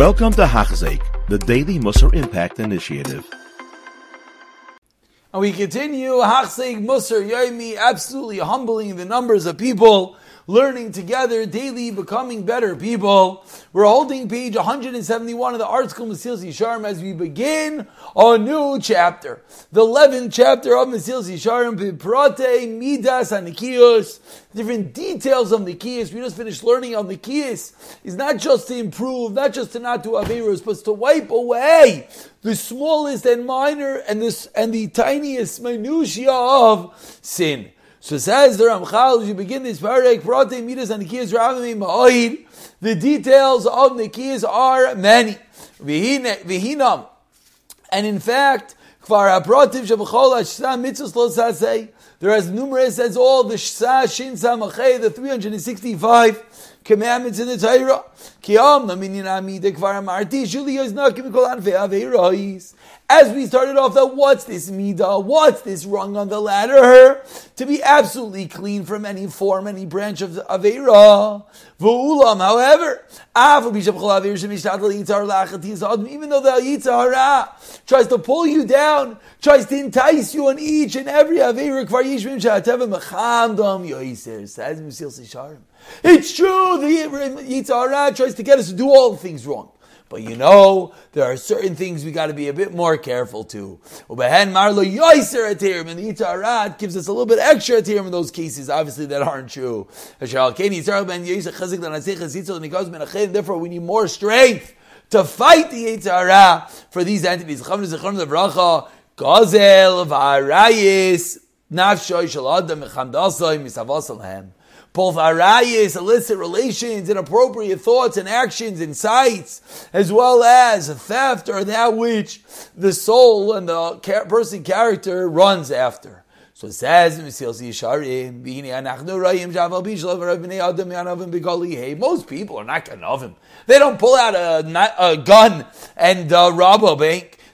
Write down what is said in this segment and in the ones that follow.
Welcome to Hachzik, the Daily Musar Impact Initiative. And we continue Hachzik Musar Yomi, absolutely humbling the numbers of people learning together daily, becoming better people. We're holding page 171 of the ArtScroll Mesilas Yesharim as we begin a new chapter. The 11th chapter of Mesilas Yesharim, Piprate, Midas, and Nikios. Different details of Nikios. We just finished learning of Nikios. Is not just to improve, not just to not do Averos, but to wipe away the smallest and minor and this and the tiniest minutia of sin. So says the Ramchal, as you begin this parak, Prate, Midas, and Nikiyas, Ravim, Ma'oid, the details of Nikiyas are many. Vihinam. And in fact, Kvar HaPrativ Shabachol HaShsa Mitzvahs Lo Sasei, as numerous as all the Shsa, Shin, Samachay, the 365 commandments in the Torah. Kiyam, Naminin Amide, Kvar HaMarti, Shuli Yoznakim Kol Anfei Aveirais. As we started off, that what's this midah? What's this rung on the ladder? To be absolutely clean from any form, any branch of avera. V'ulam, however, even though the yetzer hara tries to pull you down, tries to entice you on each and every avera. It's true, the yetzer hara tries to get us to do all the things wrong. But you know, there are certain things we got to be a bit more careful to. Ubehen marlo yoiser atirim, and the itarat gives us a little bit extra atirim in those cases, obviously, that aren't true. Therefore, we need more strength to fight the Yetzer Hara for these entities. Gazel, Varayis, Nafshoy, Shaladam, Misavasalhem both arayas, illicit relations, inappropriate thoughts and actions and sights, as well as theft or that which the soul and the person character runs after. So it says, most people are not ganavim. They don't pull out a, a gun and uh, rob a bank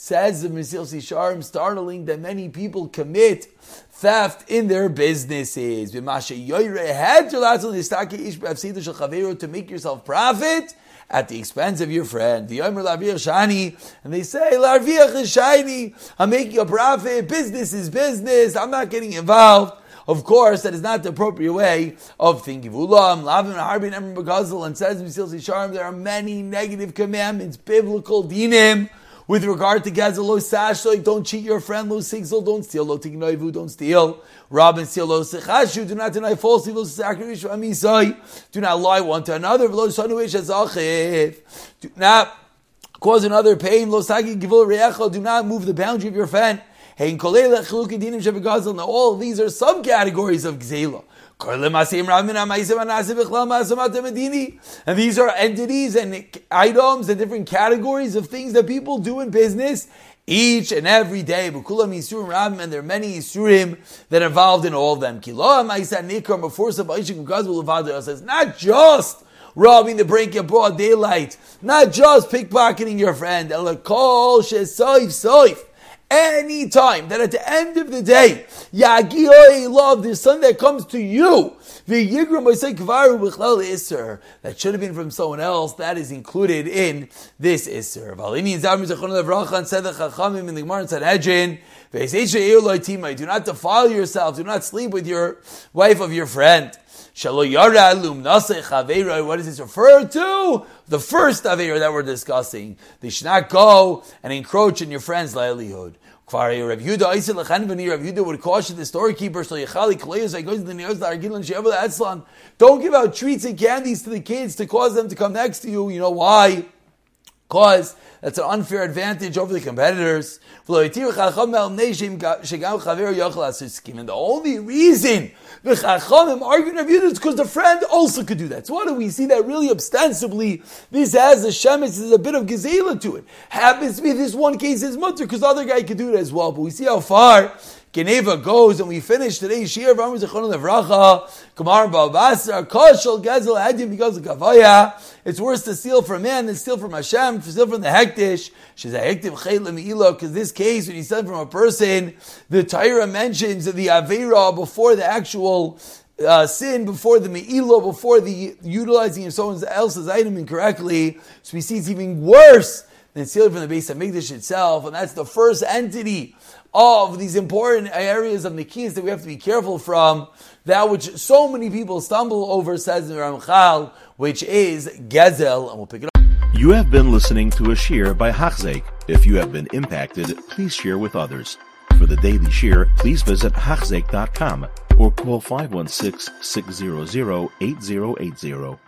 Says the Mesilas Yesharim, startling that many people commit theft in their businesses. To make yourself profit, at the expense of your friend. And they say, Larviach is shiny, I'm making a profit, business is business, I'm not getting involved. Of course, that is not the appropriate way of thinking. Ulam, Lavim, Harbin, Emmer Begazel, and says there are many negative commandments, biblical dinim, with regard to Gazel, lo sash, don't cheat your friend, lo sigzel, don't steal, lo tignoivu, don't steal. Rob and steal, lo sechashu, do not deny falsely, lo sacrifice, amisai, do not lie one to another, lo sanuish azachiv, do not cause another pain, lo sagi givul reacha, do not move the boundary of your friend. Now all these are subcategories of Gzela. And these are entities and items and different categories of things that people do in business each and every day. And there are many Yisurim that are involved in all of them. says, not just robbing the break of broad daylight, not just pickpocketing your friend. Any time that at the end of the day, Yagiyoi love, the son that comes to you, that should have been from someone else, that is included in this Isser. said the Chachamim in the Gemara Sanhedrin, do not defile yourself, do not sleep with your wife of your friend. What does this refer to? The first Aveira that we're discussing. They should not go and encroach in your friend's livelihood. Would caution the storekeeper, don't give out treats and candies to the kids to cause them to come next to you. You know why? Because that's an unfair advantage over the competitors. And the only reason the Chachamim arguing Rav Yehuda is because the friend also could do that. So why do we see that really ostensibly this has a shemis, is a bit of gezela to it. Happens to be this one case is mutter because the other guy could do it as well. But we see how far Geneva goes, and we finish today's Shir of Amr Zechon Levracha, Kamar Babasar, Koshal Gezel Hadim because of Kavaya. It's worse to steal from a man than steal from Hashem, to steal from the Hekdesh. She's a Hektiv Chayl Me'ilo, because this case, when you steal from a person, the Torah mentions the Avera before the actual uh, sin before the me'ilo, before the utilizing of someone else's item incorrectly. So we see it's even worse than stealing from the base of Mikdash itself, and that's the first entity of these important areas of Nikis that we have to be careful from, that which so many people stumble over, says the Ramchal, which is Gezel, and we'll pick it up. You have been listening to a shear by Hachzeik. If you have been impacted, please share with others. For the daily shear, please visit Hachzeik.com or call 516 600 8080.